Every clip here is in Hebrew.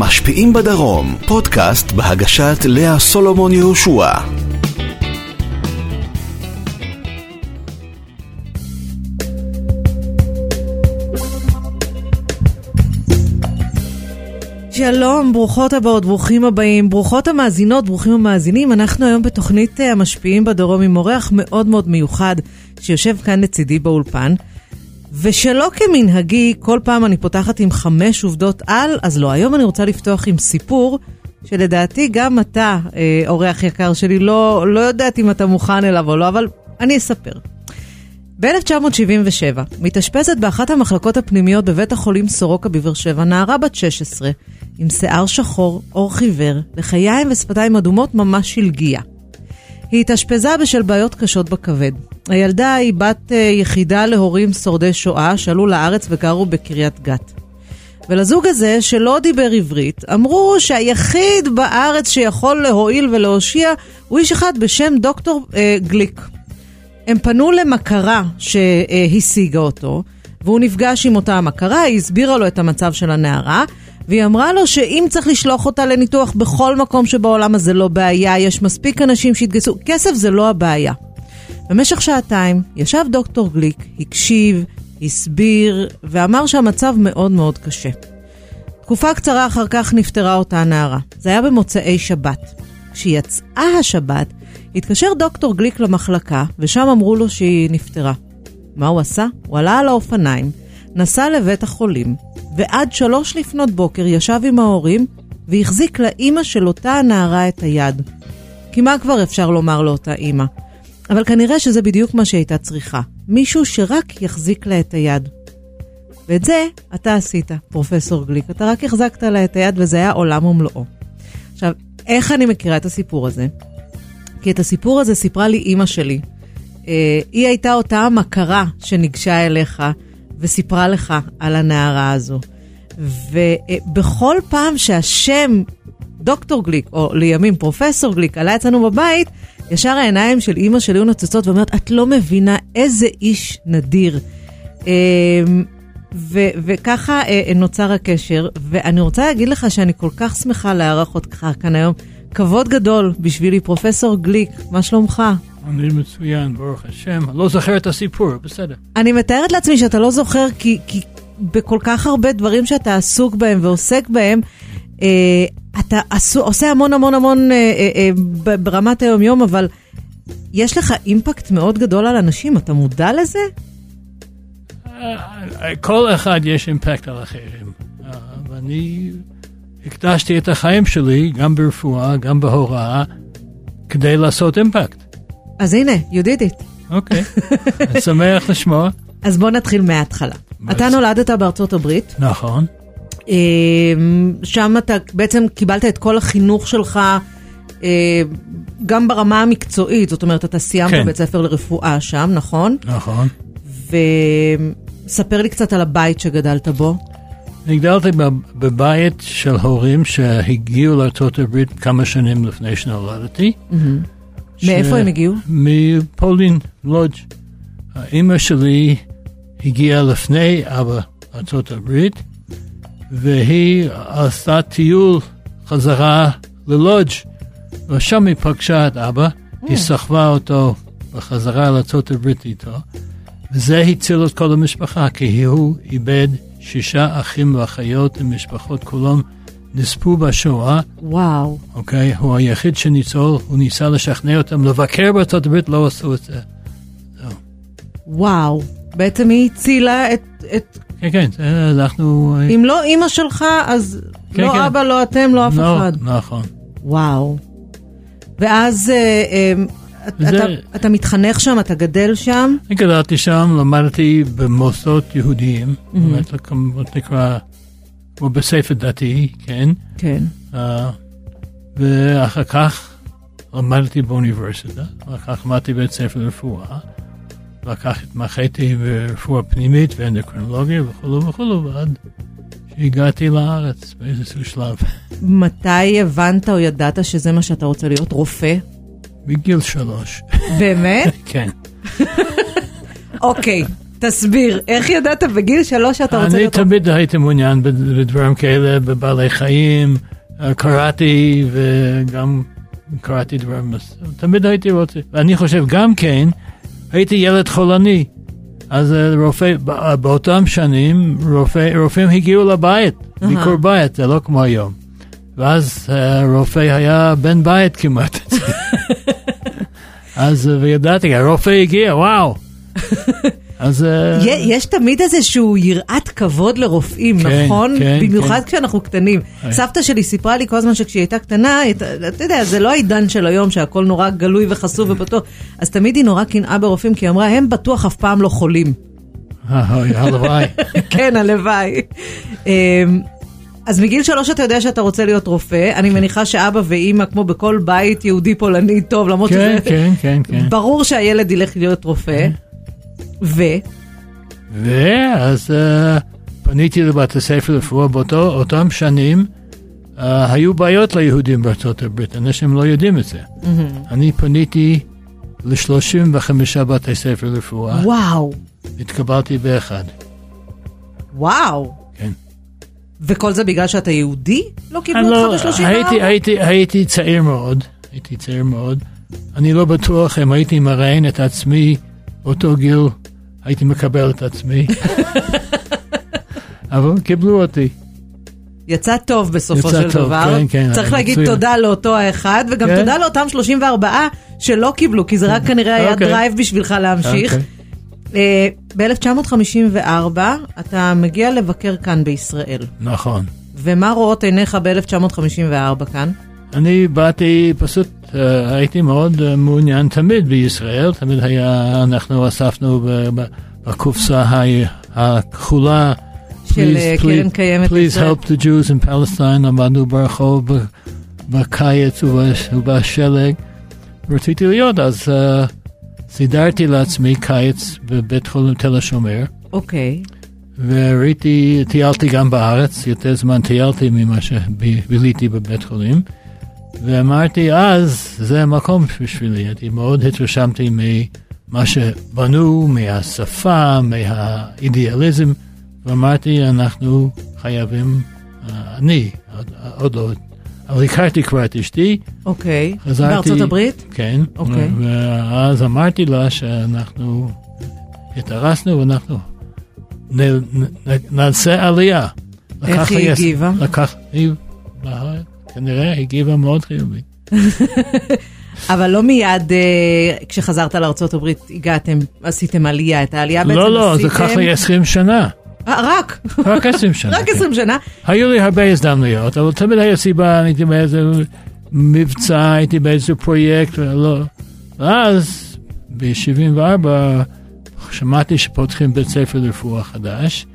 המשפיעים בדרום, פודקאסט בהגשת לאה סולומון יהושע. שלום, ברוכות הבאות, ברוכים הבאים, ברוכות המאזינות, ברוכים המאזינים. אנחנו היום בתוכנית אה, המשפיעים בדרום עם אורח מאוד מאוד מיוחד שיושב כאן לצידי באולפן. ושלא כמנהגי, כל פעם אני פותחת עם חמש עובדות על, אז לא, היום אני רוצה לפתוח עם סיפור שלדעתי גם אתה, אה, אורח יקר שלי, לא, לא יודעת אם אתה מוכן אליו או לא, אבל אני אספר. ב-1977 מתאשפזת באחת המחלקות הפנימיות בבית החולים סורוקה בבאר שבע נערה בת 16 עם שיער שחור, עור חיוור, לחיים ושפתיים אדומות ממש שלגיה. היא התאשפזה בשל בעיות קשות בכבד. הילדה היא בת uh, יחידה להורים שורדי שואה שעלו לארץ וגרו בקריית גת. ולזוג הזה, שלא דיבר עברית, אמרו שהיחיד בארץ שיכול להועיל ולהושיע הוא איש אחד בשם דוקטור uh, גליק. הם פנו למכרה שהשיגה אותו, והוא נפגש עם אותה המכרה, היא הסבירה לו את המצב של הנערה, והיא אמרה לו שאם צריך לשלוח אותה לניתוח בכל מקום שבעולם הזה לא בעיה, יש מספיק אנשים שהתגייסו, כסף זה לא הבעיה. במשך שעתיים ישב דוקטור גליק, הקשיב, הסביר, ואמר שהמצב מאוד מאוד קשה. תקופה קצרה אחר כך נפטרה אותה הנערה. זה היה במוצאי שבת. כשיצאה השבת, התקשר דוקטור גליק למחלקה, ושם אמרו לו שהיא נפטרה. מה הוא עשה? הוא עלה על האופניים, נסע לבית החולים, ועד שלוש לפנות בוקר ישב עם ההורים והחזיק לאימא של אותה הנערה את היד. כי מה כבר אפשר לומר לאותה אימא? אבל כנראה שזה בדיוק מה שהייתה צריכה. מישהו שרק יחזיק לה את היד. ואת זה אתה עשית, פרופסור גליק. אתה רק החזקת לה את היד וזה היה עולם ומלואו. עכשיו, איך אני מכירה את הסיפור הזה? כי את הסיפור הזה סיפרה לי אימא שלי. אה, היא הייתה אותה המכרה שניגשה אליך וסיפרה לך על הנערה הזו. ובכל פעם שהשם דוקטור גליק, או לימים פרופסור גליק, עלה אצלנו בבית, ישר העיניים של אימא שלי היו נוצצות ואומרת, את לא מבינה איזה איש נדיר. אה, ו- וככה אה, נוצר הקשר, ואני רוצה להגיד לך שאני כל כך שמחה לארח אותך כאן היום. כבוד גדול בשבילי, פרופסור גליק, מה שלומך? אני מצוין, ברוך השם. לא זוכר את הסיפור, בסדר. אני מתארת לעצמי שאתה לא זוכר, כי, כי בכל כך הרבה דברים שאתה עסוק בהם ועוסק בהם, אה, אתה עשו, עושה המון המון המון אה, אה, אה, ברמת היום-יום, אבל יש לך אימפקט מאוד גדול על אנשים, אתה מודע לזה? אה, כל אחד יש אימפקט על אחרים. אה, ואני הקדשתי את החיים שלי, גם ברפואה, גם בהוראה, כדי לעשות אימפקט. אז הנה, it. אוקיי, שמח לשמוע. אז בוא נתחיל מההתחלה. אתה נולדת בארצות הברית. נכון. אמ, שם אתה בעצם קיבלת את כל החינוך שלך, אה, גם ברמה המקצועית, זאת אומרת, אתה סיימת כן. בית ספר לרפואה שם, נכון? נכון. וספר לי קצת על הבית שגדלת בו. אני גדלתי בבית של הורים שהגיעו לארה"ב כמה שנים לפני שנולדתי. מאיפה הם הגיעו? מפולין, לודג'. האימא שלי הגיעה לפני אבא לארה"ב, והיא עשתה טיול חזרה ללודג', ושם היא פגשה את אבא, היא סחבה אותו בחזרה לארה"ב איתו, וזה הציל את כל המשפחה, כי הוא איבד שישה אחים ואחיות ומשפחות כולם נספו בשואה. וואו. אוקיי? הוא היחיד שניצול, הוא ניסה לשכנע אותם לבקר בארצות הברית, לא עשו את זה. זהו. וואו. בעצם היא הצילה את... את... כן, כן, אנחנו... אם לא אימא שלך, אז כן, לא כן. אבא, לא אתם, לא אף לא, אחד. נכון. וואו. ואז אה, אה, זה- אתה, אתה מתחנך שם, אתה גדל שם. אני גדלתי שם, למדתי במוסדות יהודיים, באמת מה נקרא, כמו בספר דתי, כן? כן. אה, ואחר כך למדתי באוניברסיטה, ואחר כך למדתי בבית ספר לרפואה, ואחר כך התמחיתי ברפואה פנימית ואנדוקרינולוגיה וכולו וכולו, ועד שהגעתי לארץ באיזשהו שלב. מתי הבנת או ידעת שזה מה שאתה רוצה להיות? רופא? בגיל שלוש, באמת? כן. אוקיי. תסביר, איך ידעת בגיל שלוש שאתה רוצה אני להיות רופא? תמיד הייתי מעוניין בד- בדברים כאלה, בבעלי חיים, אה, קראתי וגם קראתי דברים, תמיד הייתי רוצה. ואני חושב גם כן, הייתי ילד חולני. אז אה, רופא, אה, באותם שנים רופא, רופאים הגיעו לבית, ביקור בית, זה לא כמו היום. ואז רופא היה בן בית כמעט. אז וידעתי, הרופא הגיע, וואו. אז... אה, יש תמיד איזשהו יראת כבוד לרופאים, כן, נכון? כן, במיוחד כן. כשאנחנו קטנים. היי. סבתא שלי סיפרה לי כל הזמן שכשהיא הייתה קטנה, אתה יודע, זה לא העידן של היום שהכל נורא גלוי וחשוף ופתוח, אז תמיד היא נורא קנאה ברופאים, כי היא אמרה, הם בטוח אף פעם לא חולים. אה, הלוואי. כן, הלוואי. אמ, אז מגיל שלוש אתה יודע שאתה רוצה להיות רופא, אני מניחה שאבא ואימא, כמו בכל בית יהודי פולני טוב, למרות כן, שזה... כן, כן, כן. ברור שהילד ילך להיות רופא. ו... ואז uh, פניתי לבית הספר לרפואה באותם שנים. Uh, היו בעיות ליהודים בארצות הברית, אנשים לא יודעים את זה. אני פניתי ל-35 בתי ספר לרפואה, וואו, התקבלתי באחד. וואו. כן. וכל זה בגלל שאתה יהודי? לא קיבלו לא- אותך ב-34? הייתי, הייתי, הייתי צעיר מאוד, הייתי צעיר מאוד. אני לא בטוח אם הייתי מראיין את עצמי באותו גיל, הייתי מקבל את עצמי. אבל קיבלו אותי. יצא טוב בסופו יצא של טוב, דבר. כן, כן, צריך להגיד מצוין. תודה לאותו האחד, וגם כן. תודה לאותם 34 שלא קיבלו, כי זה רק כנראה היה אוקיי. drive בשבילך להמשיך. אוקיי. ב-1954 אתה מגיע לבקר כאן בישראל. נכון. ומה רואות עיניך ב-1954 כאן? אני באתי, פשוט הייתי מאוד uh, מעוניין תמיד בישראל, תמיד היה, אנחנו אספנו בקופסה הכחולה. של, אה, קרן קיימת Please help the Jews in Palestine, עמדנו ברחוב בקיץ ובש- ובשלג. רציתי להיות, אז סידרתי לעצמי קיץ בבית חולים תל השומר. אוקיי. וראיתי, טיילתי גם בארץ, יותר זמן טיילתי ממה שביליתי בבית חולים, ואמרתי אז, זה המקום בשבילי, הייתי מאוד התרשמתי ממה שבנו, מהשפה, מהאידיאליזם, ואמרתי, אנחנו חייבים, אה, אני, עוד, עוד לא, אבל הכרתי כבר את אשתי, אוקיי. חזרתי... בארצות הברית? כן. אוקיי. ואז אמרתי לה שאנחנו התארסנו ואנחנו נ, נ, נעשה עלייה. איך היא הגיבה? לקח, היא כנראה הגיבה מאוד חיובית. אבל לא מיד אה, כשחזרת לארה"ב הגעתם, עשיתם עלייה, את העלייה בעצם לא, לא, זה עשיתם... לקח לי 20 שנה. אה, רק, רק 20 שנה. רק כן. 20 שנה. היו לי הרבה הזדמנויות, אבל תמיד היה סיבה, הייתי באיזה מבצע, הייתי באיזה פרויקט, ולא. ואז, ב-74, שמעתי שפותחים בית ספר לרפואה חדש,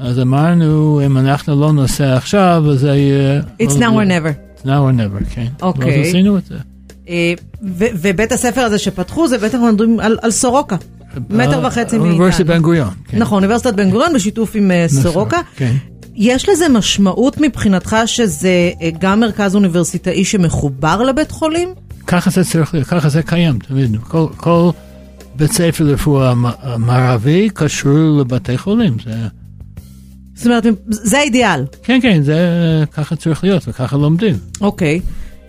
אז אמרנו, אם אנחנו לא נעשה עכשיו, אז זה יהיה... It's now or never. It's now or never, כן. אוקיי. אז עשינו את זה. אה, ובית הספר הזה שפתחו, זה בטח מדברים על, סורוקה. מטר וחצי מאיתנו. אוניברסיטת בן גוריון. כן. נכון, אוניברסיטת בן גוריון בשיתוף עם אה, סורוקה. כן. יש לזה משמעות מבחינתך שזה אה, גם מרכז אוניברסיטאי שמחובר לבית חולים? ככה זה צריך להיות, ככה זה קיים תמיד. כל, כל בית ספר לרפואה מערבי קשור לבתי חולים. זה, זאת אומרת, זה האידיאל. כן, כן, זה ככה צריך להיות וככה לומדים. אוקיי.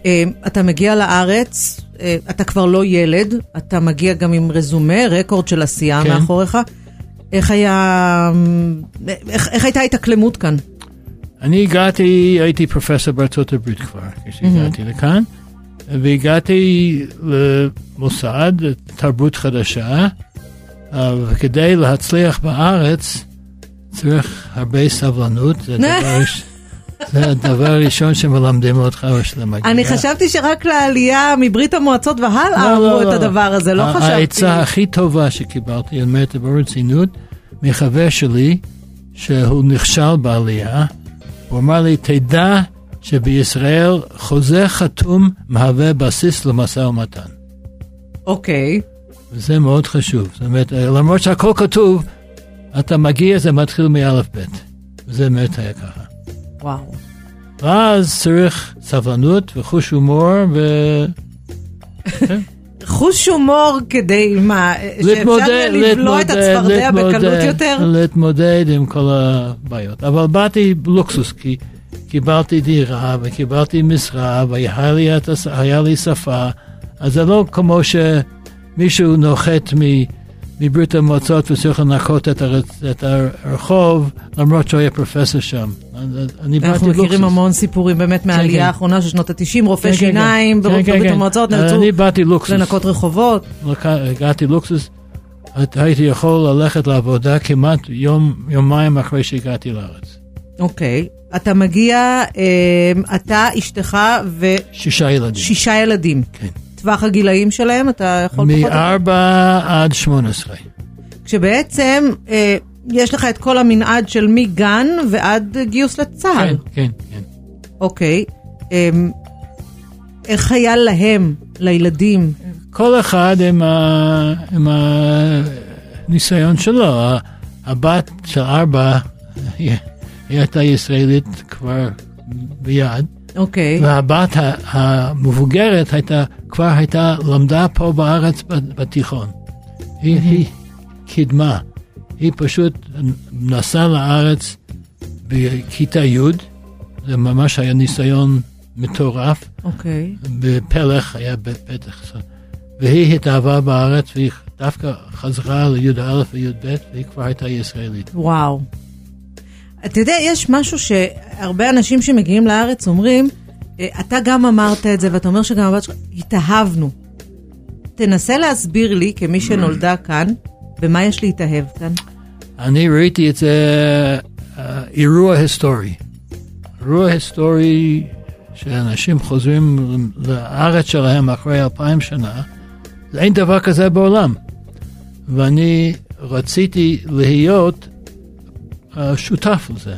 אה, אתה מגיע לארץ, אה, אתה כבר לא ילד, אתה מגיע גם עם רזומה, רקורד של עשייה כן. מאחוריך. איך היה... איך, איך הייתה ההתאקלמות כאן? אני הגעתי, הייתי פרופסור בארצות הברית כבר, כשהגעתי לכאן, והגעתי למוסד, תרבות חדשה, אה, וכדי להצליח בארץ צריך הרבה סבלנות, זה הראש- זה הדבר הראשון שמלמדים אותך כשאתה מגיע. אני חשבתי שרק לעלייה מברית המועצות והלאה לא, אמרו לא, את לא. הדבר הזה, לא חשבתי. העצה הכי טובה שקיבלתי, אני אומר את זה ברצינות, מחבר שלי, שהוא נכשל בעלייה, הוא אמר לי, תדע שבישראל חוזה חתום מהווה בסיס למשא ומתן. אוקיי. וזה מאוד חשוב. זאת אומרת, למרות שהכל כתוב, אתה מגיע, זה מתחיל מאלף בית. וזה באמת היה ככה. וואו. ואז צריך סבלנות וחוש הומור, ו... כן. חוש הומור כדי מה, שאפשר לבלוע את הצפרדע בקלות יותר? להתמודד עם כל הבעיות. אבל באתי לוקסוס, כי קיבלתי דירה וקיבלתי משרה והיה לי, לי שפה, אז זה לא כמו שמישהו נוחת מ... מברית המועצות וצריך לנקות את, הר... את הרחוב, למרות שהוא היה פרופסור שם. אני באתי אנחנו לוקסוס. מכירים המון סיפורים באמת מהעלייה כן. האחרונה של שנות ה-90, רופאי כן, כן, שיניים כן. ברוב כן, ברית כן. המועצות אז נאלצו. לנקות רחובות. הגעתי לוקסוס, הייתי יכול ללכת לעבודה כמעט יום, יומיים אחרי שהגעתי לארץ. אוקיי. אתה מגיע, אה, אתה, אשתך שישה ילדים. ושישה ילדים. כן. טווח הגילאים שלהם, אתה יכול פחות... מארבע עד שמונה עשרה. כשבעצם אה, יש לך את כל המנעד של מגן ועד גיוס לצה"ל. כן, כן, כן. אוקיי. אה, איך היה להם, לילדים? כל אחד עם, ה, עם הניסיון שלו. הבת של ארבע, היא הייתה ישראלית כבר ביד, אוקיי. והבת ה- המבוגרת הייתה, כבר הייתה, למדה פה בארץ בתיכון. היא, היא קידמה. היא פשוט נסעה לארץ בכיתה י', זה ממש היה ניסיון מטורף. אוקיי. בפלך היה פתח. והיא התאהבה בארץ, והיא דווקא חזרה לי"א וי"ב, והיא כבר הייתה ישראלית. וואו. אתה יודע, יש משהו שהרבה אנשים שמגיעים לארץ אומרים, אה, אתה גם אמרת את זה, ואתה אומר שגם הבת שלך, התאהבנו. תנסה להסביר לי, כמי שנולדה כאן, במה יש להתאהב כאן. אני ראיתי את זה אה, אירוע היסטורי. אירוע היסטורי שאנשים חוזרים לארץ שלהם אחרי אלפיים שנה, אין דבר כזה בעולם. ואני רציתי להיות שותף לזה.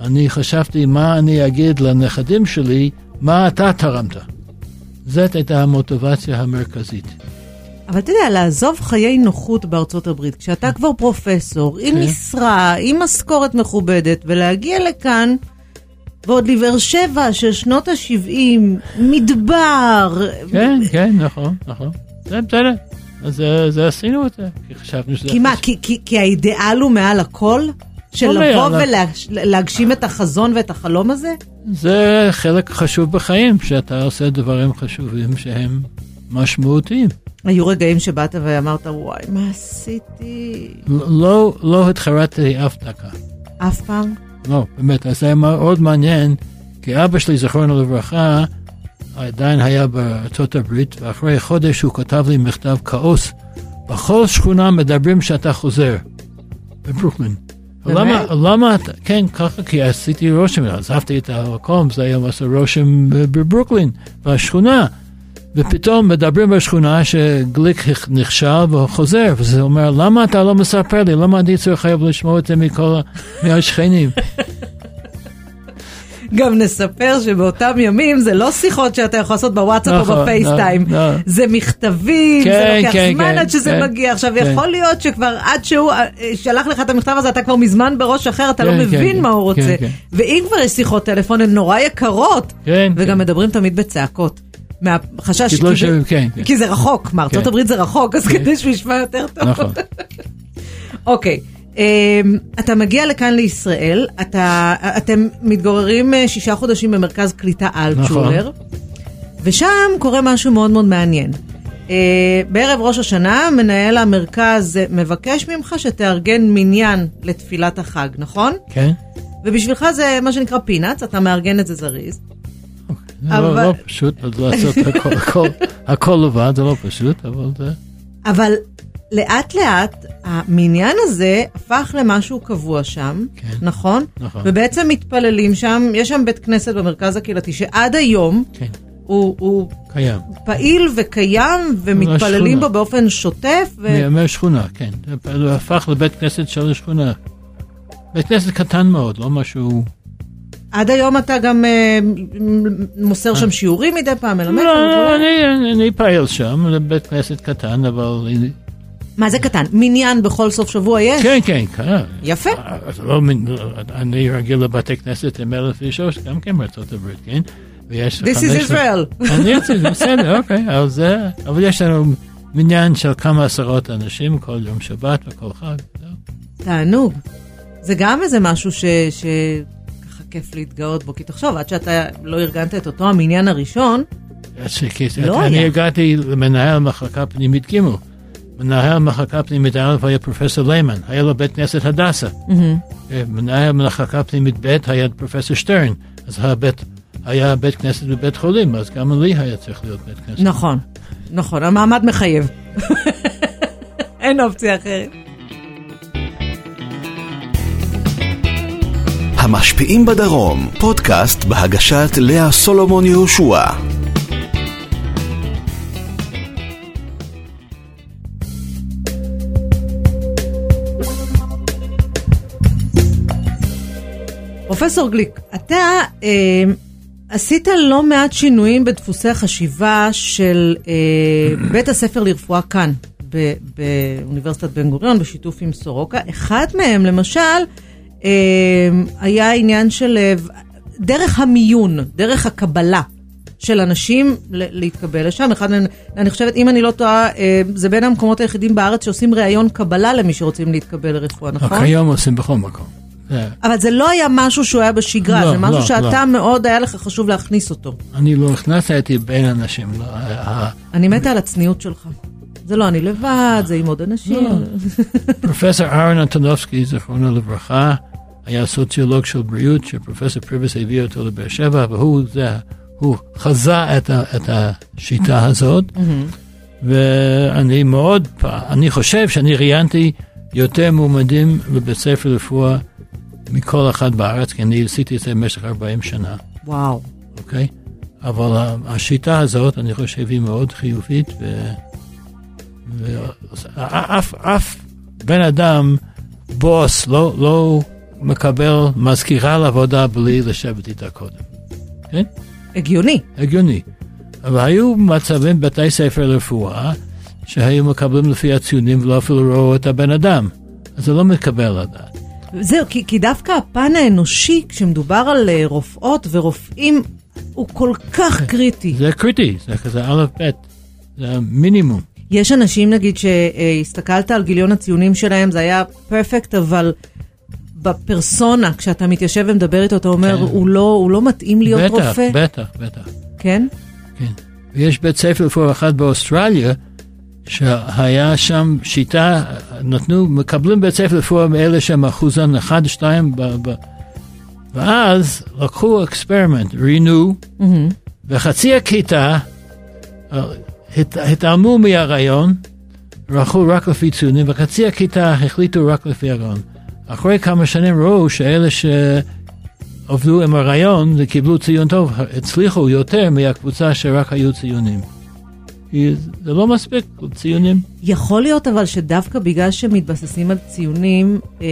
אני חשבתי מה אני אגיד לנכדים שלי, מה אתה תרמת. זאת הייתה המוטיבציה המרכזית. אבל אתה יודע, לעזוב חיי נוחות בארצות הברית, כשאתה כבר פרופסור, עם כן. משרה, עם משכורת מכובדת, ולהגיע לכאן, ועוד לבאר שבע של שנות ה-70, מדבר, כן, כן, נכון, נכון. זה בסדר. אז זה- זה עשינו את זה, כי חשבנו שזה... כי מה, כי, כי, כי האידיאל הוא מעל הכל? של לא לבוא. ולהגשים את החזון ואת החלום הזה? זה חלק חשוב בחיים, שאתה עושה דברים חשובים שהם משמעותיים. היו רגעים שבאת ואמרת, וואי, מה עשיתי? לא, לא התחרטתי אף דקה. אף פעם? לא, באמת, אז זה היה מאוד מעניין, כי אבא שלי, זכרונו לברכה, עדיין היה בארצות הברית, ואחרי חודש הוא כתב לי מכתב כעוס, בכל שכונה מדברים שאתה חוזר, בברוקלין. למה, למה, כן, ככה, כי עשיתי רושם, עזבתי את המקום, זה היה עושה רושם בברוקלין, בשכונה. ופתאום מדברים בשכונה שגליק נכשל והוא חוזר, וזה אומר, למה אתה לא מספר לי? למה אני צריך חייב לשמוע את זה מכל מהשכנים? גם נספר שבאותם ימים זה לא שיחות שאתה יכול לעשות בוואטסאפ או נכון, בפייסטיים, לא, לא. זה מכתבים, זה כן, לוקח כן, זמן כן, עד שזה כן, מגיע. עכשיו, כן. יכול להיות שכבר עד שהוא אה, שלח לך את המכתב הזה, אתה כבר מזמן בראש אחר, אתה לא כן, מבין כן, מה הוא כן, רוצה. כן. ואם כבר יש שיחות טלפון, הן נורא יקרות, כן, וגם כן. מדברים תמיד בצעקות. מהחשש, כי לא ש- זה- כן, כן. כי זה רחוק, מארצות כן. הברית זה רחוק, אז כדי שהוא ישמע יותר טוב. נכון. אוקיי, אמ, אתה מגיע לכאן לישראל, אתה, אתם מתגוררים אה, שישה חודשים במרכז קליטה אלטשולר, ושם קורה משהו מאוד מאוד מעניין. אה, בערב ראש השנה, מנהל המרכז אה, מבקש ממך שתארגן מניין לתפילת החג, נכון? כן? ובשבילך זה מה שנקרא פינאץ, אתה מארגן את זה זריז. זה לא- אבל- לא פשוט לעשות הכל- הכל- הכל לבד, זה לא פשוט, אבל זה... אבל לאט לאט המניין הזה הפך למשהו קבוע שם, כן. נכון? נכון. ובעצם מתפללים שם, יש שם בית כנסת במרכז הקהילתי שעד היום כן, הוא, הוא קיים. פעיל וקיים ומתפללים. בו באופן שוטף. ו... מימי שכונה, כן. זה הפך לבית כנסת של השכונה. בית כנסת קטן מאוד, לא משהו... עד היום אתה גם אה, מוסר שם שיעורים מדי פעם, מלמד? לא, וכו'? אני- אני פעיל שם, זה בית כנסת קטן, אבל... מה זה קטן? מניין בכל סוף שבוע יש? כן, כן, כן. יפה. אז לא, מין- אני רגיל לבתי כנסת עם אלף איש, גם כן בארצות הברית, כן? ויש This is Israel. אני רוצה, בסדר, אוקיי, אבל יש לנו מניין של כמה עשרות אנשים כל יום שבת וכל חג. זהו. תענוג. זה גם איזה משהו ש... ככה כיף להתגאות בו, כי תחשוב, עד שאתה לא ארגנת את אותו המניין הראשון, לא אני היה. הגעתי למנהל מחלקה פנימית ג' מנהל מחלקה פנימית א' היה פרופסור ליימן, היה לו בית כנסת הדסה. אה, מנהל מחלקה פנימית ב' היה פרופסור שטרן, אז הבית, היה בית כנסת בבית חולים, אז גם לי היה צריך להיות בית כנסת. נכון, נכון, המעמד מחייב. אין אופציה אחרת. המשפיעים בדרום, פודקאסט בהגשת לאה סולומון יהושע. פרופסור גליק, אתה אה, עשית לא מעט שינויים בדפוסי החשיבה של אה, בית הספר לרפואה כאן, ב- באוניברסיטת בן גוריון, בשיתוף עם סורוקה. אחד מהם, למשל, אה, היה העניין של אה, דרך המיון, דרך הקבלה. של אנשים להתקבל לשם. אחד מהם, אני חושבת, אם אני לא טועה, אה, זה בין המקומות היחידים בארץ שעושים ראיון קבלה למי שרוצים להתקבל לרפואה, נכון? רק היום עושים בכל מקום. זה- אבל זה לא היה משהו שהוא היה בשגרה, לא, זה משהו לא, שאתה לא. מאוד היה לך חשוב להכניס אותו. אני לא הכנסתי, הייתי בין אנשים. לא, ה- אני מתה על הצניעות שלך. זה לא אני לבד, זה עם עוד אנשים. לא. פרופסור אהרון אנטונובסקי, זיכרונו לברכה, היה סוציולוג של בריאות, שפרופסור פריבס הביא אותו לבאר שבע, והוא זה, הוא חזה את, ה, את השיטה הזאת, ואני מאוד, אני חושב שאני ראיינתי יותר מועמדים לבית ספר לרפואה מכל אחד בארץ, כי אני עשיתי את זה במשך 40 שנה. וואו. אוקיי? אבל השיטה הזאת, אני חושב, היא מאוד חיובית. ואף אף בן אדם, בוס, לא, לא מקבל מזכירה לעבודה בלי לשבת איתה קודם. כן? הגיוני. הגיוני. אבל היו מצבים בבתי ספר לרפואה שהיו מקבלים לפי הציונים ולא אפילו ראו את הבן אדם. אז זה לא מתקבל על הדעת. זהו, כי, כי דווקא הפן האנושי, כשמדובר על אה, רופאות ורופאים, הוא כל כך קריטי. זה קריטי, זה כזה א' ב', זה המינימום. יש אנשים, נגיד, שהסתכלת על גיליון הציונים שלהם, זה היה פרפקט, אבל בפרסונה, כשאתה מתיישב ומדבר איתו, אתה אומר, כן. הוא, לא, הוא לא מתאים להיות בטח, רופא. בטח, בטח. כן? כן. ויש בית ספר לרפואה אחד באוסטרליה, שהיה שם שיטה, נתנו, מקבלים בית ספר לרפואה מאלה שהם אחוזן 1, 2, ב, ב, ואז לקחו experiment, ראיינו, וחצי הכיתה אה, הת, התעלמו מהריאיון, הלכו רק לפי ציונים, וחצי הכיתה החליטו רק לפי הריאיון. אחרי כמה שנים ראו שאלה שעבדו עם הריאיון וקיבלו ציון טוב, הצליחו יותר מהקבוצה שרק היו ציונים. כי זה לא מספיק, ציונים. יכול להיות אבל שדווקא בגלל שמתבססים על ציונים, אה,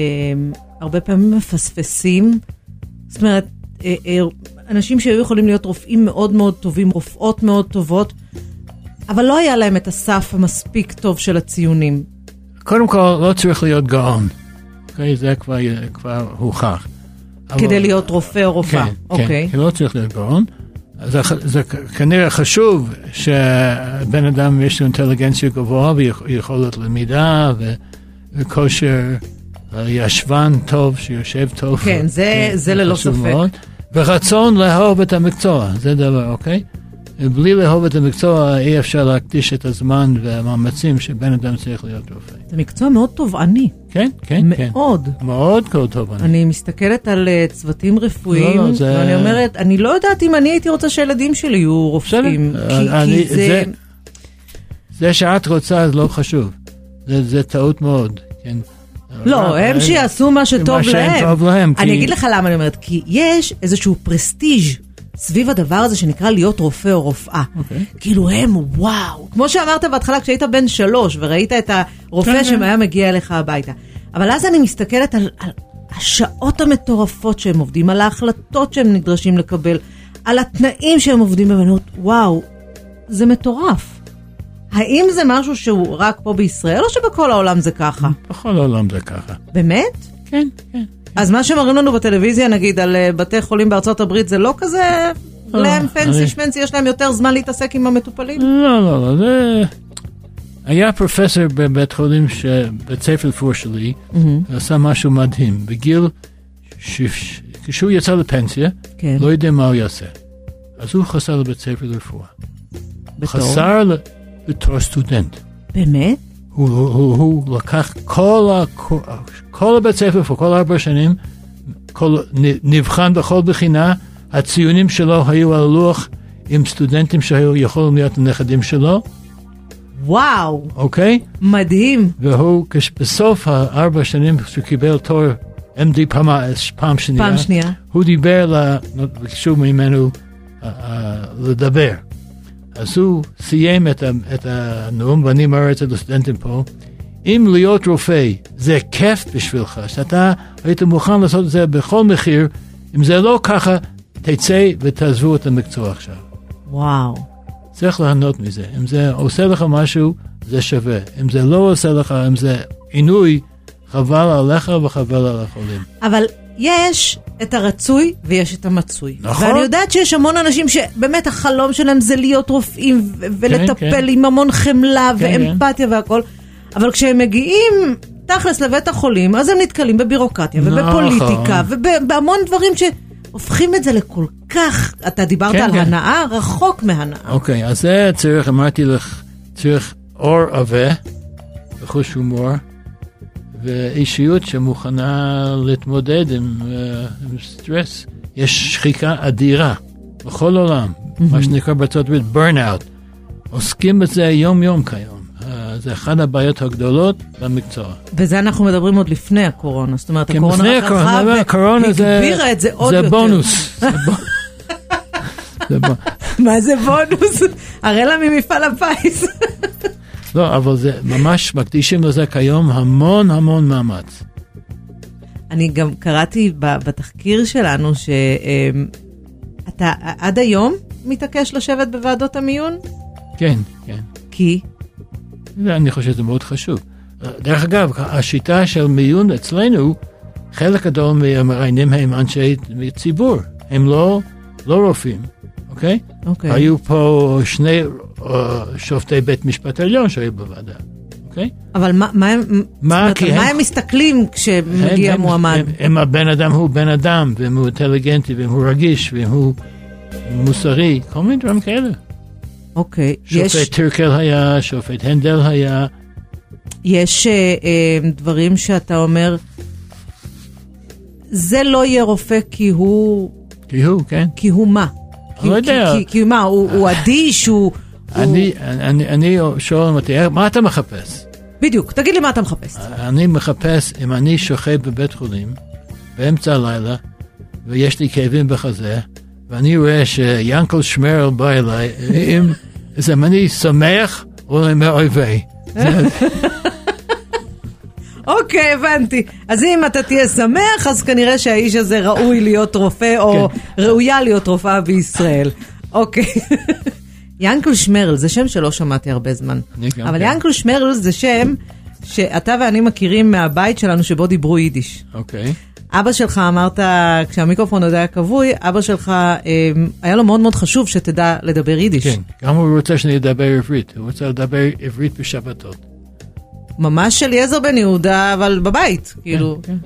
הרבה פעמים מפספסים. זאת אומרת, אה, אה, אנשים שהיו יכולים להיות רופאים מאוד מאוד טובים, רופאות מאוד טובות, אבל לא היה להם את הסף המספיק טוב של הציונים. קודם כל, לא צריך להיות גאון. אוקיי? זה כבר, כבר הוכח. כדי אבל- להיות רופא או רופאה. כן, אוקיי. כן, לא צריך להיות גאון. זה, זה כנראה חשוב שבן אדם יש לו אינטליגנציה גבוהה ויכולת למידה ו- וכושר אה, ישבן טוב, שיושב טוב. כן, זה- זה ללא חשוב ספק. מאוד. ורצון לאהוב את המקצוע, זה דבר, אוקיי? בלי לאהוב את המקצוע אי אפשר להקדיש את הזמן והמאמצים שבן אדם צריך להיות רופא. זה מקצוע מאוד תובעני, כן, כן, כן. מאוד. מאוד מאוד טוב. אני. מסתכלת על אה, צוותים רפואיים, לא, לא, זה- ואני אומרת, אני לא יודעת אם אני הייתי רוצה שהילדים שלי יהיו רופאים. בסדר, כי- אני- כי זה... זה- זה שאת רוצה זה לא חשוב. זה, זה טעות מאוד, כן. לא, הם שיעשו מה שטוב מה שהם להם. טוב להם, אני אגיד לך למה אני אומרת, כי יש איזשהו פרסטיג' סביב הדבר הזה שנקרא להיות רופא או רופאה. אוקיי. כאילו הם, וואו. כמו שאמרת בהתחלה, כשהיית בן שלוש וראית את הרופא כן, כן. שהיה מגיע אליך הביתה. אבל אז אני מסתכלת על, על השעות המטורפות שהם עובדים, על ההחלטות שהם נדרשים לקבל, על התנאים שהם עובדים אומרת, וואו, זה מטורף. האם זה משהו שהוא רק פה בישראל, או שבכל העולם זה ככה? בכל העולם זה ככה. באמת? כן, כן. אז מה שמראים לנו בטלוויזיה, נגיד, על אה, בתי חולים בארצות הברית, זה לא כזה לא, להם פנסי שמנסי, יש להם יותר זמן להתעסק עם המטופלים? לא, לא, לא, זה... היה פרופסור בבית חולים, ש- בית ספר לרפואה שלי, עשה משהו מדהים. בגיל, ש- כשהוא יצא לפנסיה, כן, לא יודע מה הוא יעשה. אז הוא חסר לבית ספר לרפואה. בתור. חסר בתור סטודנט. באמת? הוא, הוא, הוא, הוא לקח כל, ה, כל, הבית ספר פה, כל ארבע שנים, כל, נבחן בכל בחינה, הציונים שלו היו על הלוח עם סטודנטים שהיו יכולים להיות הנכדים שלו, וואו, אוקיי? מדהים. והוא, בסוף הארבע שנים שהוא קיבל תואר MD פעם, פעם שנייה, פעם שנייה. הוא דיבר, ל- ביקשו ממנו אה, אה, לדבר. אז הוא סיים את, ה, את הנאום, ואני אומר את זה לסטודנטים פה, אם להיות רופא זה כיף בשבילך, שאתה היית מוכן לעשות את זה בכל מחיר, אם זה לא ככה, תצא ותעזבו את המקצוע עכשיו. וואו. צריך ליהנות מזה. אם זה עושה לך משהו, זה שווה. אם זה לא עושה לך, אם זה עינוי, חבל עליך וחבל על החולים. אבל יש את הרצוי ויש את המצוי. נכון. ואני יודעת שיש המון אנשים שבאמת החלום שלהם זה להיות רופאים ו- ולטפל כן. עם המון חמלה כן, ואמפתיה והכל, אבל כשהם מגיעים תכלס לבית החולים, אז הם נתקלים בבירוקרטיה נכון. ובפוליטיקה ובהמון דברים שהופכים את זה לכל כך, אתה דיברת כן, על כן. הנאה, רחוק מהנאה. אוקיי, אז זה צריך, אמרתי לך, צריך אור עבה וחוש הומור, ואישיות שמוכנה להתמודד עם, אה, עם סטרס. יש שחיקה אדירה בכל העולם, מה שנקרא בארצות הברית burnout. עוסקים בזה יום-יום כיום. אה, זה אחת הבעיות הגדולות במקצוע. וזה אנחנו מדברים עוד לפני הקורונה, זאת אומרת, כן, הקורונה לפני רק הקורונה, הלכה אבל הקורונה זה... והגבירה את זה עוד זה יותר. בונוס. זה בונוס. מה זה בונוס? הרי לה ממפעל הפיס. לא, אבל זה ממש מקדישים לזה כיום המון המון מאמץ. אני גם קראתי בתחקיר שלנו שאתה עד היום מתעקש לשבת בוועדות המיון? כן, כן. כי? אני חושב שזה מאוד חשוב. דרך אגב, השיטה של מיון אצלנו, חלק גדול מהמראיינים הם אנשי ציבור, הם לא, לא רופאים, אוקיי? אוקיי. היו פה שני שופטי בית משפט עליון שהיו בוועדה, אוקיי? אבל מה, מה הם, מה, זאת אומרת, מה הם- הם מסתכלים כשמגיע הם- מועמד? הם, הם הבן אדם הוא בן אדם, ואם הוא אינטליגנטי, ואם הוא רגיש, ואם הוא מוסרי, כל מיני דברים כאלה. אוקיי. יש, שופט טירקל היה, שופט הנדל היה, יש אה, אה, דברים שאתה אומר, זה לא יהיה רופא כי הוא, כי הוא, כן. כי הוא מה? כי, לא יודע. כי, כי, כי מה, הוא, הוא אדיש, הוא... אני, אני, אני שואל אותי, מה אתה מחפש? בדיוק, תגיד לי מה אתה מחפש. אני מחפש, אם אני שוכב בבית חולים באמצע הלילה, ויש לי כאבים בחזה, ואני רואה שיאנקל שמרל בא אליי, אם, אז אם אני שמח או אם אויבי. זה- אוקיי, הבנתי. אז אם אתה תהיה שמח, אז כנראה שהאיש הזה ראוי להיות רופא, או כן. ראויה להיות רופאה בישראל. אוקיי. ינקל שמרל, זה שם שלא שמעתי הרבה זמן. אבל כן. ינקל שמרל זה שם שאתה ואני מכירים מהבית שלנו שבו דיברו יידיש. אוקיי. אבא שלך, אמרת, כשהמיקרופון עוד היה כבוי, אבא שלך, אה, היה לו מאוד מאוד חשוב שתדע לדבר יידיש. כן, גם הוא רוצה שאני אדבר עברית, הוא רוצה לדבר עברית בשבתות. ממש אליעזר בן יהודה, אבל בבית, כאילו. כן.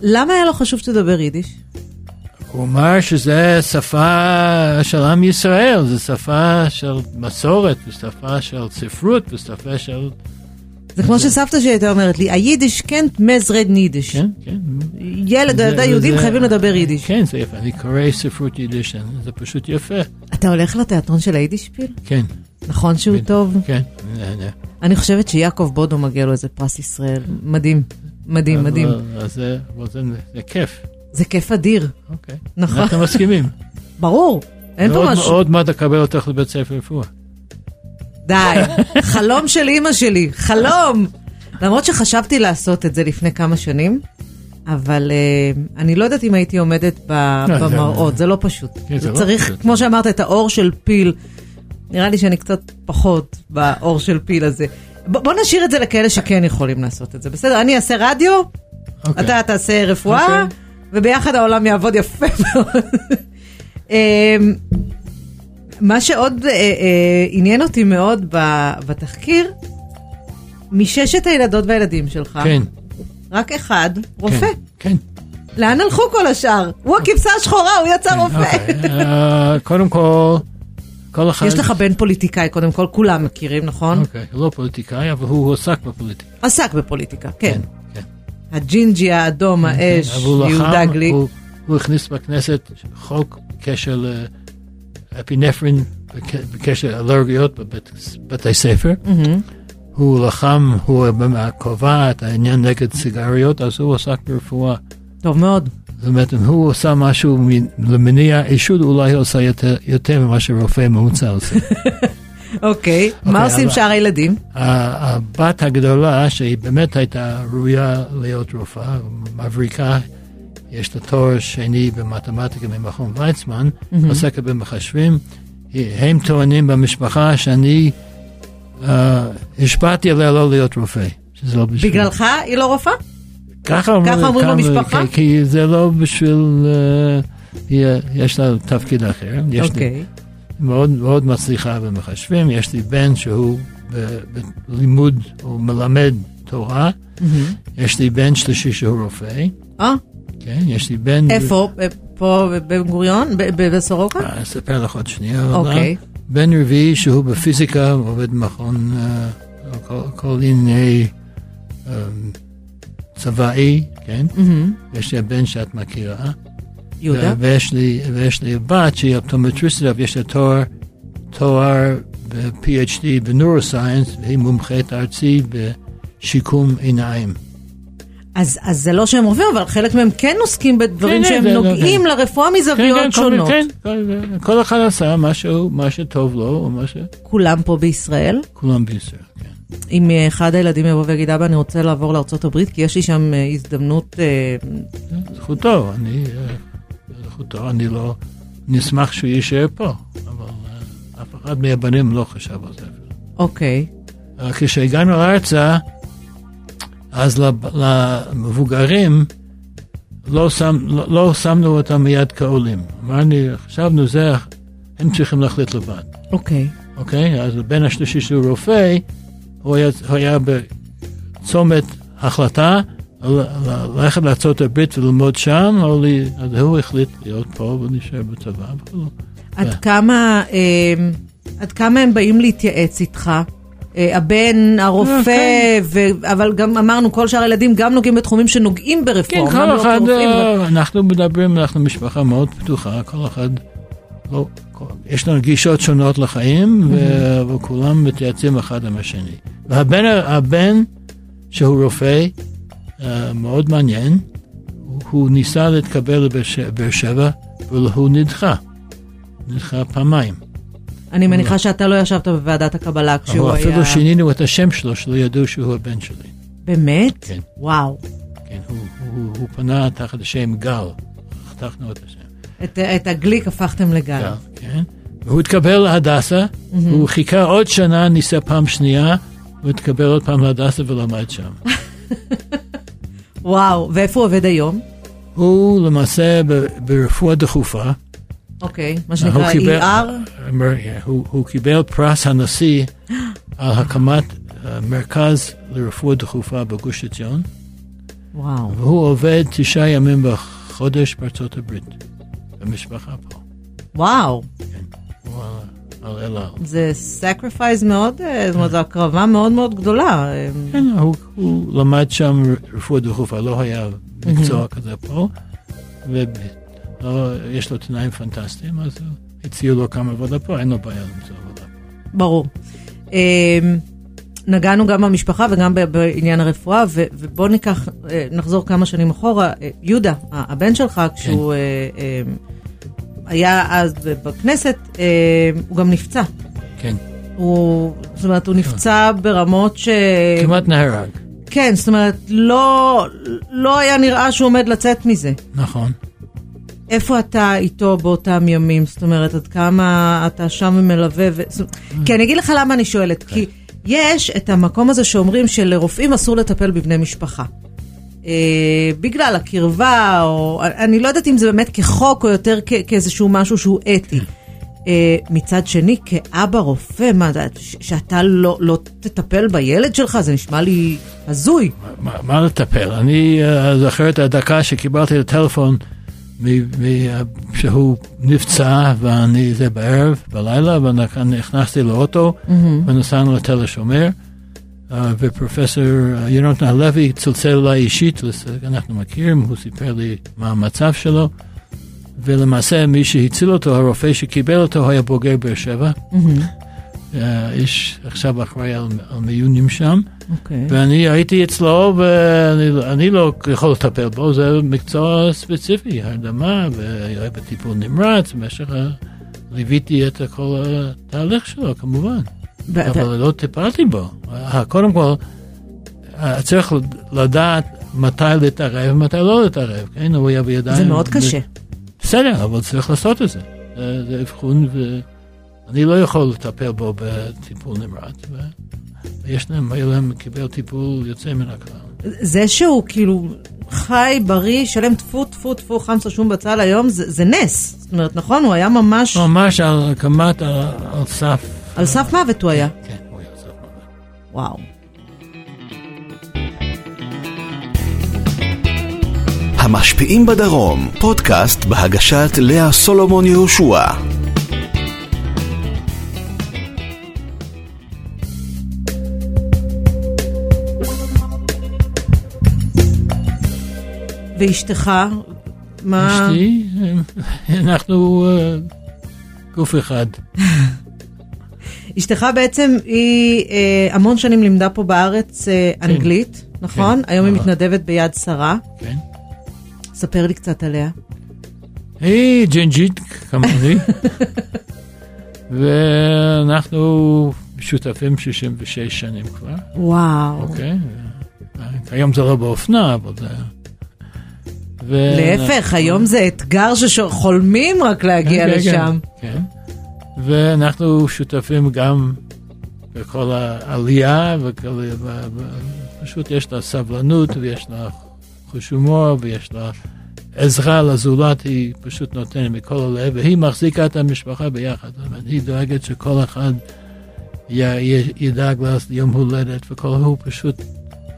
למה היה לו חשוב שתדבר יידיש? הוא אמר שזה שפה של עם ישראל, זו שפה של מסורת, ושפה של ספרות, ושפה של... זה כמו שסבתא שלי הייתה אומרת לי, היידיש קנט מזרד נידיש. כן, כן. ילד ילדה יהודים חייבים לדבר יידיש. כן, זה יפה. אני קורא ספרות יידיש, זה פשוט יפה. אתה הולך לתיאטרון של היידישפיל? כן, נכון שהוא טוב? כן. אני חושבת שיעקב בודו מגיע לו איזה פרס ישראל. מדהים, מדהים, מדהים. זה כיף. זה כיף אדיר. אוקיי. נכון. אנחנו מסכימים. ברור, אין פה משהו. עוד מעט אקבל אותך לבית ספר רפואה. די, חלום של אימא שלי, חלום. למרות שחשבתי לעשות את זה לפני כמה שנים, אבל uh, אני לא יודעת אם הייתי עומדת ב- זה- במראות, זה לא פשוט. כן, זה זה לא צריך, פשוט. כמו שאמרת, את האור של פיל. נראה לי שאני קצת פחות באור של פיל הזה. ב- בוא נשאיר את זה לכאלה שכן יכולים לעשות את זה, בסדר? אני אעשה רדיו, אוקיי. אתה תעשה רפואה, אוקיי. וביחד העולם יעבוד יפה מאוד. אמ, מה שעוד אה, אה, עניין אותי מאוד ב- בתחקיר, מששת הילדות והילדים שלך, כן, רק אחד רופא. כן, כן. לאן הלכו כל השאר? הוא הכבשה השחורה, הוא יצא רופא. אוקיי, אה, קודם כל, כל אחד... יש לך בן פוליטיקאי, קודם כל, כולם מכירים, נכון? אוקיי, הוא לא פוליטיקאי, אבל הוא עסק בפוליטיקה. עסק בפוליטיקה, כן. כן. הג'ינג'י האדום, האש, אבל הוא יהודה גליק. הוא- הכניס בכנסת חוק בקשר לאפינפרין, בק- בקשר לאלרגיות בבתי ספר. הוא לחם, הוא קובע את העניין נגד סיגריות, אז הוא עסק ברפואה. טוב מאוד. זאת אומרת, אם הוא עושה משהו למניע עישון, אולי הוא עושה יותר, יותר ממה שרופא ממוצע עושה. אוקיי, מה עושים אבל- שאר הילדים? הבת הגדולה, שהיא באמת הייתה ראויה להיות רופאה, מבריקה, יש לה תואר שני במתמטיקה ממכון ויצמן, עוסקת במחשבים. הם טוענים במשפחה שאני אה, השפעתי עליה לא להיות רופא. שזה לא בשביל... בגללך היא לא רופאה? ככה אומרים, במשפחה? כי, זה לא בשביל... אה, יש לה תפקיד אחר. אוקיי. מאוד מאוד מצליחה במחשבים, יש לי בן שהוא בלימוד, הוא מלמד תורה, יש לי בן שלישי שהוא רופא, אה, כן, יש לי בן... איפה? ב- פה בבן גוריון? בסורוקה? אה, אספר לך עוד שנייה. אוקיי. בן רביעי שהוא בפיזיקה, עובד במכון אה, כל, כל ענייני אה, צבאי, כן? יש לי הבן שאת מכירה. יהודה? ויש לי, ויש לי בת שהיא אופטומטריסטית, אבל יש לה תואר, תואר ב-PhD בנורוסייאנס, והיא מומחית ארצי בשיקום עיניים. אז, אז זה לא שהם רופאים, אבל חלק מהם כן עוסקים בדברים כן, שהם זה- נוגעים לרפואה מזוויות כל- שונות. כן, כל, כל אחד עשה משהו, מה שטוב לו, או מה כולם פה בישראל. שכולם בישראל, כן. אם אה, אחד הילדים יבוא ויגיד, אבא, אני רוצה לעבור לארה"ב, כי יש לי שם אה, הזדמנות... אה, זכותו, אני, זכותו, אני לא, נשמח שהוא יישאר פה, אבל אה, אף אחד מהבנים לא חשב על זה. אוקיי. אה, כשהגענו ארצה, אז למבוגרים לא, שם, לא, לא שמנו אותם מיד כעולים. אמרנו, חשבנו, זה, הם צריכים להחליט לבד, אוקיי. אוקיי? אז הבן השלישי שהוא רופא, הוא היה, הוא היה בצומת החלטה ללכת לארה"ב וללמוד שם, או לי, אז הוא החליט להיות פה ולהישאר בצבא. אבל לא. עד כמה, אה, עד כמה הם באים להתייעץ איתך? אה, הבן, הרופא, כן. ו... אבל גם אמרנו, כל שאר הילדים גם נוגעים בתחומים שנוגעים ברפואה. כן, אומנם כל לא אחד, אה, אנחנו מדברים, אנחנו משפחה מאוד פתוחה, כל אחד, לא, כל- יש לנו גישות שונות לחיים, ו- וכולם מתייעצים אחד עם השני. והבן הבן, שהוא רופא, אה, מאוד מעניין, הוא- ניסה להתקבל לבאר שבע, והוא נדחה. נדחה פעמיים. אני מניחה שאתה לא ישבת בוועדת הקבלה כשהוא היה... אפילו שינינו את השם שלו, שלא ידעו שהוא הבן שלי. באמת? כן. וואו. כן, הוא, הוא, הוא פנה תחת השם גל, חתכנו את השם. את, את הגליק הפכתם לגל. גל, כן. והוא התקבל להדסה, הוא חיכה עוד שנה, ניסה פעם שנייה, הוא התקבל עוד פעם להדסה ולמד שם. וואו, ואיפה הוא עובד היום? הוא למעשה ברפואה דחופה. אוקיי, מה שנקרא קיבל- ER? הוא, הוא קיבל פרס הנשיא על הקמת מרכז לרפואה דחופה בגוש עציון, וואו. והוא עובד תשעה ימים בחודש בארצות הברית, במשפחה פה. וואו. הוא על- על. זה sacrifice מאוד, אה, זאת אומרת, זו הקרבה מאוד מאוד גדולה. אה, כן, הוא, למד שם רפואה דחופה, לא היה מקצוע כזה פה, ויש לו תנאים פנטסטיים, אז הציעו לו כמה עבודה פה, אין לו בעיה למצוא עבודה. ברור. אה, נגענו גם במשפחה וגם בעניין הרפואה, ו- ובואו ניקח, נחזור כמה שנים אחורה. יהודה, הבן שלך, כשהוא אה, היה אז בכנסת, אה, הוא גם נפצע. כן, הוא, זאת אומרת, הוא נפצע ברמות ש... כמעט נהרג, כן, זאת אומרת, לא, לא היה נראה שהוא עומד לצאת מזה. נכון. איפה אתה איתו באותם ימים? זאת אומרת, עד כמה אתה שם ומלווה? ו... זאת... כי אני אגיד לך למה אני שואלת. כי יש את המקום הזה שאומרים שלרופאים אסור לטפל בבני משפחה. אה, בגלל הקרבה, או אני לא יודעת אם זה באמת כחוק או יותר כ- כאיזשהו משהו שהוא אתי. אה, מצד שני, כאבא רופא, מה, ש- שאתה לא, לא תטפל בילד שלך, זה נשמע לי הזוי. מה, מה לטפל? אני uh, זוכר את הדקה שקיבלתי את הטלפון מ- מ- שהוא נפצע, ואני, זה בערב, בלילה, ונכנסתי לאוטו, ונסענו לתל השומר, ופרופסור uh, יונתן הלוי צלצל אליי אישית, אנחנו מכירים, הוא סיפר לי מה המצב שלו, ולמעשה מי שהציל אותו, הרופא שקיבל אותו, היה בוגר באר שבע. אה, איש עכשיו אחראי על, על מיונים שם. אוקיי. ואני הייתי אצלו, ואני אני לא יכול לטפל בו, זה מקצוע ספציפי, הרדמה, והיה בטיפול נמרץ, במשך ה... ליוויתי את כל התהליך שלו, כמובן. אבל לא טיפלתי בו. אה, קודם כל, אה, צריך לדעת מתי להתערב ומתי לא להתערב, כן? הוא היה בידיים... זה מאוד קשה. בסדר, אבל צריך לעשות את זה. זה אבחון, ואני לא יכול לטפל בו בטיפול נמרץ. ויש להם, היה להם קיבל טיפול יוצא מן הכלל. זה שהוא כאילו חי, בריא, שלם, טפו, טפו, טפו, חמסה שום בצל היום, זה, זה נס. זאת אומרת, נכון, הוא היה ממש ממש על הקמת, על סף. על סף מוות הוא היה. כן, הוא היה על סף מוות. וואו. המשפיעים בדרום, פודקאסט בהגשת לאה סולומון יהושע. ואשתך, מה... אשתי, אנחנו אה, גוף אחד. אשתך בעצם היא אה, המון שנים לימדה פה בארץ אה, אנגלית, נכון? כן. היום היא אה. מתנדבת ביד שרה. כן. ספר לי קצת עליה. היא ג'ינג'ית כמוני, ואנחנו שותפים 66 שנים כבר, וואו. אוקיי? היום זה לא באופנה, אבל זה... ו- להפך, היום זה אתגר שחולמים רק להגיע כן, כן, לשם. כן, כן. ואנחנו שותפים גם בכל העלייה, וכל, פשוט יש לה סבלנות, ויש לה חוש הומור, ויש לה עזרה לזולת, היא פשוט נותנת מכל הלב, והיא מחזיקה את המשפחה ביחד. היא דואגת שכל אחד י- ידאג ליום הולדת, וכל הוא פשוט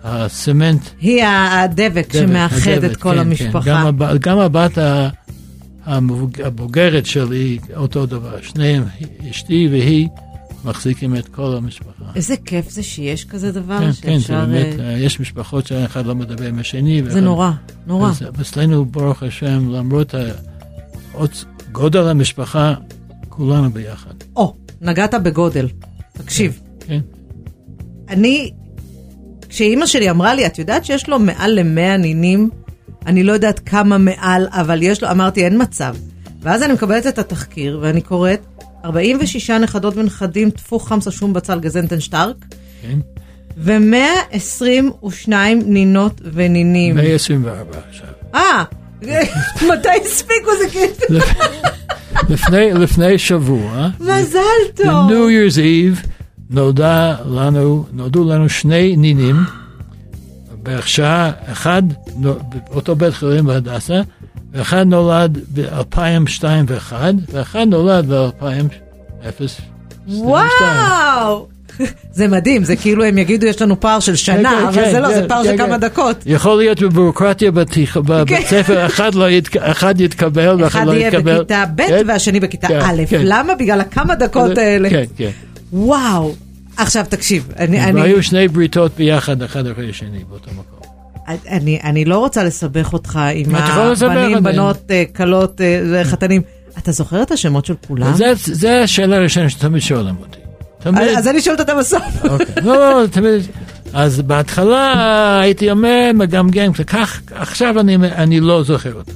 הסמנט היא הדבק דבק, שמאחד הדבק, את כל כן, המשפחה. כן. גם, הב, גם הבת הבוגרת שלי, אותו דבר. שניהם, אשתי והיא, מחזיקים את כל המשפחה. איזה כיף זה שיש כזה דבר, כן, כן, זה. באמת, אה, אה, יש משפחות שאחד לא מדבר עם השני. זה נורא, נורא. אז אצלנו, ברוך השם, למרות העוצ- גודל המשפחה, כולנו ביחד. או, נגעת בגודל. תקשיב, כן, אני, כשאימא שלי אמרה לי, את יודעת שיש לו מעל למאה נינים? אני לא יודעת כמה מעל, אבל יש לו, אמרתי, אין מצב. ואז אני מקבלת את התחקיר, ואני קוראת, 46 נכדות ונכדים, טפו חמסה שום בצל גזנטן שטרק, כן. ו-122 נינות ונינים. 124 עכשיו. אה, מתי הספיקו זה כאילו? לפני, לפני שבוע, מזל טוב. ב-New Year's Eve נולדה לנו, נולדו לנו שני נינים, בערך שעה, אחד באותו בית חולים בהדסה, ואחד נולד ב-2002 ואחד נולד ב-2022. וואו! זה מדהים, זה כאילו הם יגידו יש לנו פער של כן, שנה, כן, אבל כן, זה לא, זה כן, פער כן, של כמה כן. דקות. יכול להיות בביורוקרטיה בתיכ- בבית ספר, אחד לא ית- אחד יתקבל אחד ואחד לא יהיה יתקבל. בכיתה ב' כן? והשני בכיתה כן, א'. כן. למה? בגלל הכמה דקות האלה. כן, כן. וואו. עכשיו תקשיב, אני, אני, והיו שני בריתות ביחד, אחד אחרי השני, באותו מקום. אני, אני לא רוצה לסבך אותך עם הבנים. בנות, אה, כלות, אה, חתנים. אתה זוכר את השמות של כולם? זה- זה השאלה הראשונה שתמיד שואלים אותי. תמיד. אז אני שואלת אותה בסוף. אוקיי. לא, לא, תמיד. אז בהתחלה הייתי אומר, מגמגם, כך, עכשיו אני, אני לא זוכר אותם.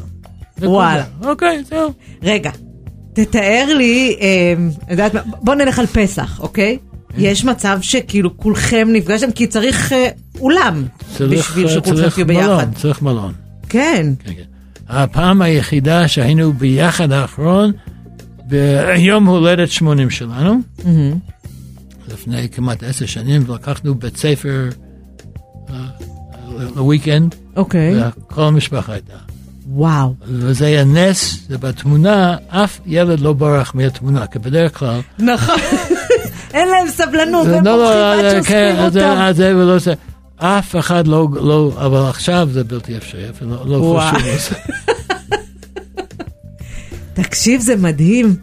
וואלה. אוקיי, זהו. רגע, תתאר לי, אה, בוא נלך על פסח, אוקיי? כן. יש מצב שכאילו כולכם נפגשתם, כי צריך אה, אולם צריך, בשביל אה, שכולכם תהיו ביחד. מלון, צריך מלון. כן. כן, כן. הפעם היחידה שהיינו ביחד האחרון, ביום הולדת 80 שלנו, מהמם. לפני כמעט עשר שנים, ולקחנו בית ספר אה, לוויקנד, אוקיי. וכל המשפחה הייתה. וואו. וזה היה נס, ובתמונה אף ילד לא ברח מהתמונה, כי בדרך כלל... נכון. אין להם סבלנות, הם לא, בורחים לא, עד אה, שאוספים כן, זה- אותם. ולא זה. אף אחד לא, לא, אבל עכשיו זה בלתי אפשרי, לא. חשוב. לזה. תקשיב, זה מדהים.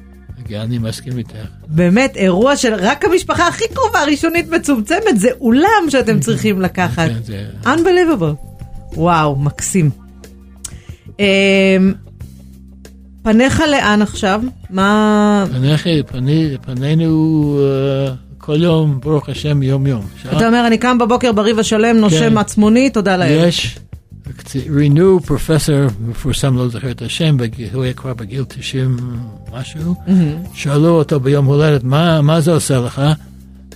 אני מסכים איתך. באמת, אירוע של רק המשפחה הכי קרובה, ראשונית מצומצמת, זה אולם שאתם צריכים לקחת. כן, Unbelievable. וואו, מקסים. פניך לאן עכשיו? מה... פניך- פני- פנינו אה, כל יום, ברוך השם, יום יום. שעה- אתה אומר, אני קם בבוקר בריב השלם, נושם כן. עצמוני, תודה לאל. יש רינו פרופסור מפורסם, לא זוכר את השם, הוא היה כבר בגיל 90 משהו, שאלו אותו ביום הולדת, מה, מה זה עושה לך?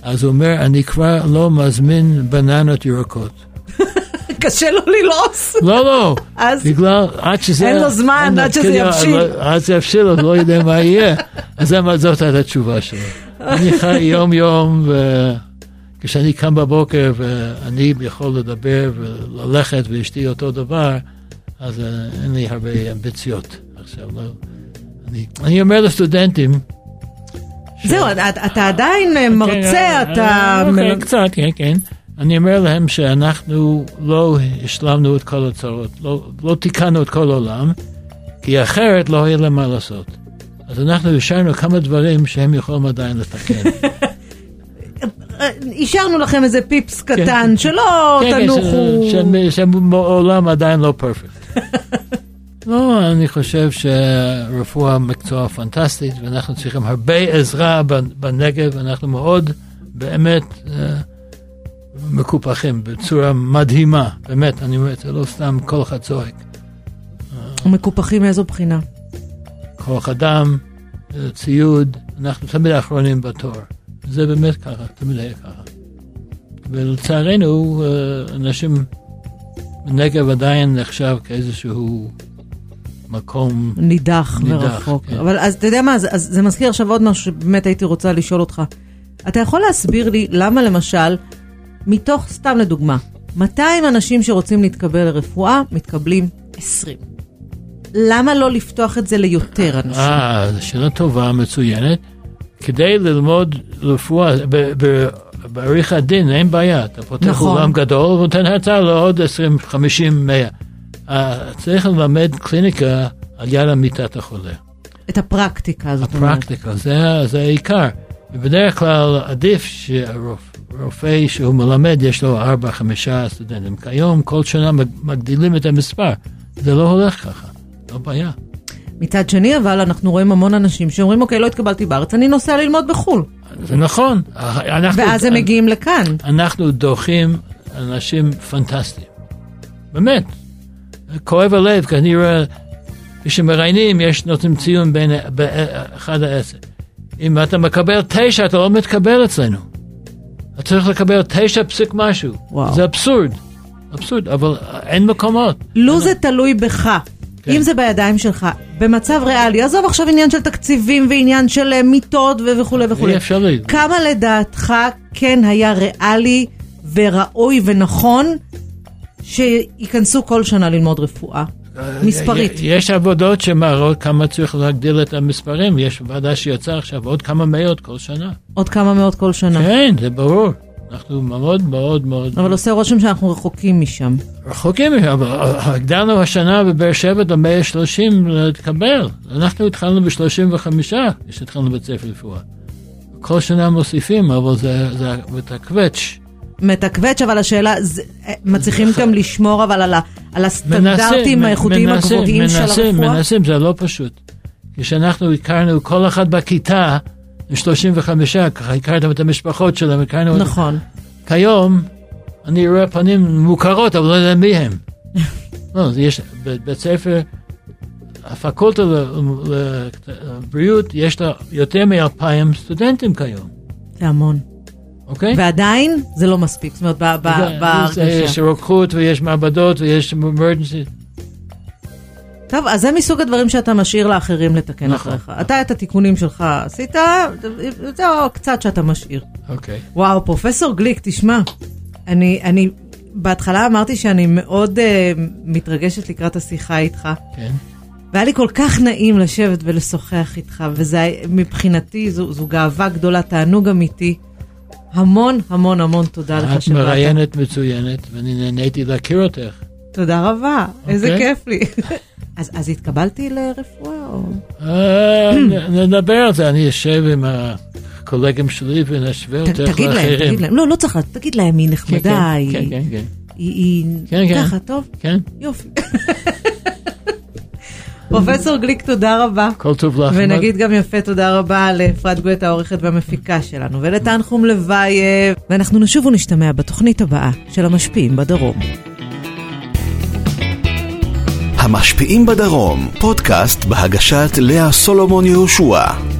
אז הוא אומר, אני כבר לא מזמין בננות ירקות. קשה לו ללעוס. לא, לא, אז בגלל, עד שזה... אין לו זמן, עד שזה כן, יבשיל. עד שזה יבשיל, עוד לא יודע מה יהיה. אז זאת הייתה התשובה שלו. אני חי יום-יום, וכשאני קם בבוקר ואני יכול לדבר וללכת ואשתי אותו דבר, אז אה, אין לי הרבה אמביציות עכשיו. לא. אני, אני אומר לסטודנטים, זהו, אתה- אתה עדיין אה, מרצה, כן, אתה... אה, אוקיי, מל- קצת, כן, כן. אני אומר להם שאנחנו לא השלמנו את כל הצרות, לא, לא תיקנו את כל העולם, כי אחרת לא היה להם מה לעשות. אז אנחנו השארנו כמה דברים שהם יכולים עדיין לתקן. השארנו לכם איזה פיפס קטן, שלא כן, כן, תנוחו. שהעולם עדיין לא פרפקט. לא, אני חושב שרפואה מקצוע פנטסטית, ואנחנו צריכים הרבה עזרה בנ- בנגב, אנחנו מאוד באמת אה, מקופחים בצורה מדהימה, באמת, אני אומר, זה לא סתם כל אחד צועק. מקופחים מאיזו בחינה? כוח אדם, אה, ציוד, אנחנו תמיד האחרונים בתור. זה באמת ככה, תמיד היה ככה. ולצערנו, אה, אנשים בנגב עדיין נחשב כאיזשהו מקום, נידח נידח, ורחוק. כן. אבל אז אתה יודע מה, אז, אז זה מזכיר עכשיו עוד משהו שבאמת הייתי רוצה לשאול אותך. אתה יכול להסביר לי למה למשל, מתוך, סתם לדוגמה, 200 אנשים שרוצים להתקבל לרפואה, מתקבלים 20. למה לא לפתוח את זה ליותר אנשים? אה, זו שאלה טובה, מצוינת. כדי ללמוד רפואה, ב- ב- בעריכת דין אין בעיה, אתה פותח נכון. אולם גדול ונותן הרצאה לעוד 20, 50, 100. אה, צריך ללמד קליניקה על יד מיטת החולה. את הפרקטיקה הזאת. אומרת. הפרקטיקה, זה, זה העיקר. ובדרך כלל עדיף שרופא שהוא מלמד, יש לו ארבע, חמישה סטודנטים. כיום, כל שנה מג- מגדילים את המספר. זה לא הולך ככה, לא בעיה. מצד שני, אבל אנחנו רואים המון אנשים שאומרים, אוקיי, לא התקבלתי בארץ, אני נוסע ללמוד בחו"ל. זה נכון. אנחנו, ואז הם מגיעים לכאן. אנחנו דוחים אנשים פנטסטיים. באמת. כואב הלב, כי אני רואה, כשמראיינים, יש נותנים ציון בין אחד לעשר. אם אתה מקבל תשע, אתה לא מתקבל אצלנו. צריך לקבל תשע פסיק משהו. וואו. זה אבסורד. אבסורד, אבל אין מקומות. לו זה תלוי בך. כן. אם זה בידיים שלך, במצב ריאלי, עזוב עכשיו עניין של תקציבים ועניין של אה, מיטות וכולי וכולי. אי אפשרי. כמה לדעתך כן היה ריאלי וראוי ונכון שייכנסו כל שנה ללמוד רפואה? מספרית. יש עבודות שמראות כמה צריך להגדיל את המספרים. יש ועדה שיצאה עכשיו עוד כמה מאות כל שנה. עוד כמה מאות כל שנה. כן, זה ברור. אנחנו מאוד מאוד מאוד אבל עושה רושם שאנחנו רחוקים משם. רחוקים, אבל הגדלנו השנה בבאר שבע ל-130 להתקבל. אנחנו התחלנו ב-35 כשהתחלנו בית ספר רפואה. כל שנה מוסיפים, אבל זה, זה מתקווץ'. מתקווץ', אבל השאלה, זה- אה, מצליחים גם לשמור אבל על ה- על הסטנדרטים מנסים, האיכותיים מנסים, הגבוהים של מנסים, הרפואה? מנסים, זה לא פשוט. כשאנחנו הכרנו כל אחד בכיתה, 35, ככה הכרתם את המשפחות שלהם, הכרנו אותם. נכון. כיום, אני רואה פנים מוכרות, אבל לא יודע מי הם. לא, יש, בבית ספר, הפקולטה לבריאות, יש לה יותר מאלפיים סטודנטים כיום, זה המון. אוקיי? ועדיין זה לא מספיק, זאת אומרת, זה- בהרגשה. יש רוקחות ויש מעבדות ויש אמרג'נסי. טוב, אז זה מסוג הדברים שאתה משאיר לאחרים לתקן נכון. אחריך. אתה את התיקונים שלך עשית, זה קצת שאתה משאיר. אוקיי. וואו, פרופסור גליק, תשמע, אני, אני בהתחלה אמרתי שאני מאוד uh, מתרגשת לקראת השיחה איתך. כן. והיה לי כל כך נעים לשבת ולשוחח איתך, וזה מבחינתי, זו, זו גאווה גדולה, תענוג אמיתי. המון המון המון תודה לך שבאת. את מראיינת מצוינת, ואני נהניתי להכיר אותך. תודה רבה. איזה אוקיי. כיף לי. אז, אז התקבלתי לרפואה או... אה, נדבר על זה, אני אשב עם הקולגים שלי ונשווה אותך לאחרים. תגיד להם, תגיד להם, לא, לא צריך, תגיד להם, היא נחמדה, כן, היא... כן, כן, כן. היא... כן, כן. ככה, טוב? כן. יופי. פרופסור גליק, תודה רבה. כל טוב לך. ונגיד גם יפה תודה רבה לאפרת גואט העורכת והמפיקה שלנו, ולתנחום לבייב. ואנחנו נשוב ונשתמע בתוכנית הבאה של המשפיעים בדרום. המשפיעים בדרום, פודקאסט בהגשת לאה סולומון יהושע.